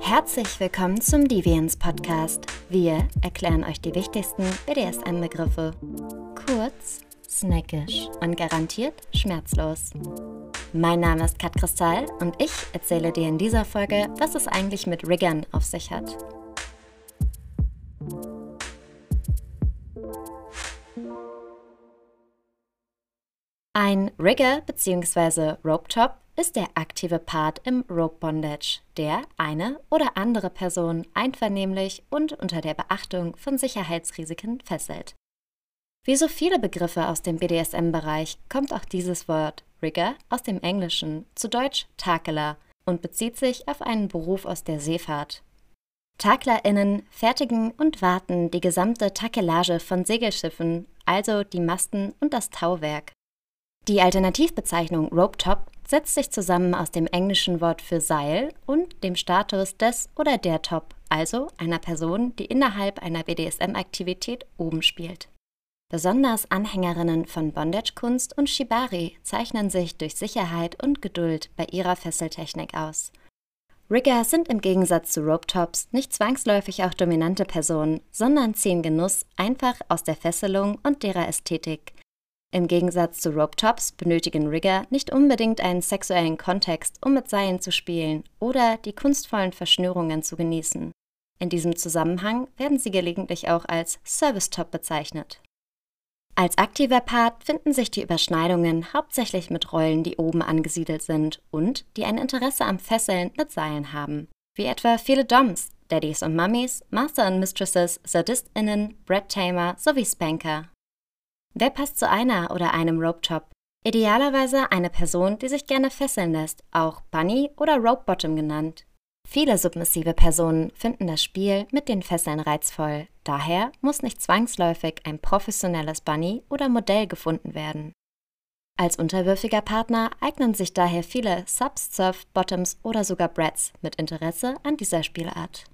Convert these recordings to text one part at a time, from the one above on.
Herzlich willkommen zum Deviants Podcast. Wir erklären euch die wichtigsten BDSM-Begriffe. Kurz, snackisch und garantiert schmerzlos. Mein Name ist Kat Kristall und ich erzähle dir in dieser Folge, was es eigentlich mit Riggern auf sich hat. Ein Rigger bzw. Rope Top ist der aktive Part im Rope Bondage, der eine oder andere Person einvernehmlich und unter der Beachtung von Sicherheitsrisiken fesselt. Wie so viele Begriffe aus dem BDSM-Bereich kommt auch dieses Wort Rigger aus dem Englischen, zu Deutsch Takeler, und bezieht sich auf einen Beruf aus der Seefahrt. TaklerInnen fertigen und warten die gesamte Takelage von Segelschiffen, also die Masten und das Tauwerk. Die Alternativbezeichnung Rope Top setzt sich zusammen aus dem englischen Wort für Seil und dem Status des oder der Top, also einer Person, die innerhalb einer BDSM-Aktivität oben spielt. Besonders Anhängerinnen von Bondage-Kunst und Shibari zeichnen sich durch Sicherheit und Geduld bei ihrer Fesseltechnik aus. Rigger sind im Gegensatz zu Rope Tops nicht zwangsläufig auch dominante Personen, sondern ziehen Genuss einfach aus der Fesselung und derer Ästhetik, im Gegensatz zu Rope Tops benötigen Rigger nicht unbedingt einen sexuellen Kontext, um mit Seilen zu spielen oder die kunstvollen Verschnürungen zu genießen. In diesem Zusammenhang werden sie gelegentlich auch als Service Top bezeichnet. Als aktiver Part finden sich die Überschneidungen hauptsächlich mit Rollen, die oben angesiedelt sind und die ein Interesse am Fesseln mit Seilen haben, wie etwa viele Doms, Daddies und Mummies, Master und Mistresses, SadistInnen, Bread Tamer sowie Spanker. Wer passt zu einer oder einem Rope Top? Idealerweise eine Person, die sich gerne fesseln lässt, auch Bunny oder Rope Bottom genannt. Viele submissive Personen finden das Spiel mit den Fesseln reizvoll, daher muss nicht zwangsläufig ein professionelles Bunny oder Modell gefunden werden. Als unterwürfiger Partner eignen sich daher viele Subs, Surf, Bottoms oder sogar Brats mit Interesse an dieser Spielart.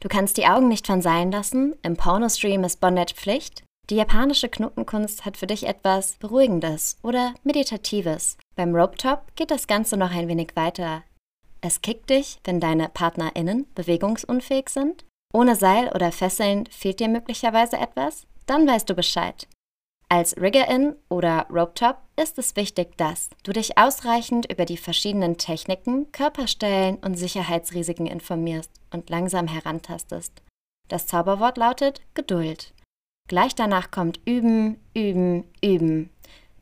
Du kannst die Augen nicht von Seilen lassen, im Pornostream ist Bondage Pflicht, die japanische Knotenkunst hat für dich etwas Beruhigendes oder Meditatives. Beim Rope Top geht das Ganze noch ein wenig weiter. Es kickt dich, wenn deine PartnerInnen bewegungsunfähig sind. Ohne Seil oder Fesseln fehlt dir möglicherweise etwas? Dann weißt du Bescheid. Als Riggerin oder Rope Top ist es wichtig, dass du dich ausreichend über die verschiedenen Techniken, Körperstellen und Sicherheitsrisiken informierst und langsam herantastest. Das Zauberwort lautet Geduld. Gleich danach kommt Üben, Üben, Üben.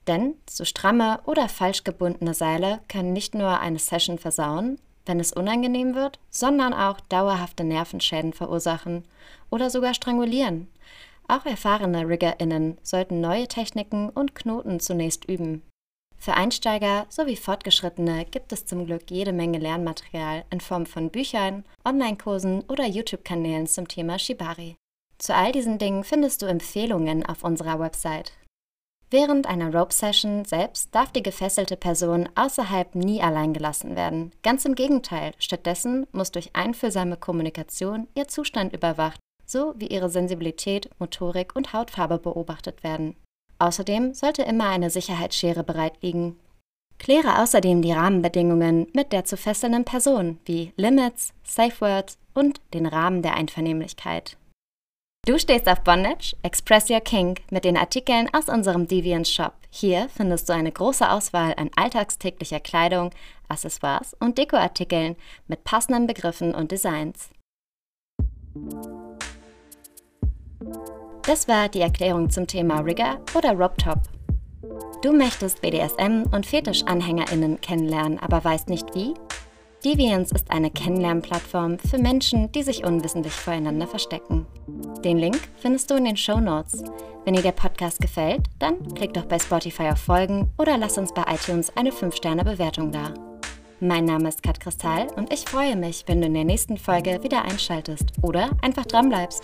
Denn zu stramme oder falsch gebundene Seile können nicht nur eine Session versauen, wenn es unangenehm wird, sondern auch dauerhafte Nervenschäden verursachen oder sogar strangulieren. Auch erfahrene RiggerInnen sollten neue Techniken und Knoten zunächst üben. Für Einsteiger sowie Fortgeschrittene gibt es zum Glück jede Menge Lernmaterial in Form von Büchern, Online-Kursen oder YouTube-Kanälen zum Thema Shibari. Zu all diesen Dingen findest du Empfehlungen auf unserer Website. Während einer Rope-Session selbst darf die gefesselte Person außerhalb nie allein gelassen werden. Ganz im Gegenteil, stattdessen muss durch einfühlsame Kommunikation ihr Zustand überwacht, so wie ihre Sensibilität, Motorik und Hautfarbe beobachtet werden. Außerdem sollte immer eine Sicherheitsschere bereit liegen. Kläre außerdem die Rahmenbedingungen mit der zu fesselnden Person, wie Limits, Safe Words und den Rahmen der Einvernehmlichkeit. Du stehst auf Bondage? Express Your King mit den Artikeln aus unserem Deviant Shop. Hier findest du eine große Auswahl an alltagstäglicher Kleidung, Accessoires und Dekoartikeln mit passenden Begriffen und Designs. Das war die Erklärung zum Thema Rigger oder Rope Top. Du möchtest BDSM und Fetisch-AnhängerInnen kennenlernen, aber weißt nicht wie? Deviance ist eine Kennenlernplattform für Menschen, die sich unwissentlich voreinander verstecken. Den Link findest du in den Show Notes. Wenn dir der Podcast gefällt, dann klick doch bei Spotify auf Folgen oder lass uns bei iTunes eine 5-Sterne-Bewertung da. Mein Name ist Kat Kristall und ich freue mich, wenn du in der nächsten Folge wieder einschaltest oder einfach dranbleibst.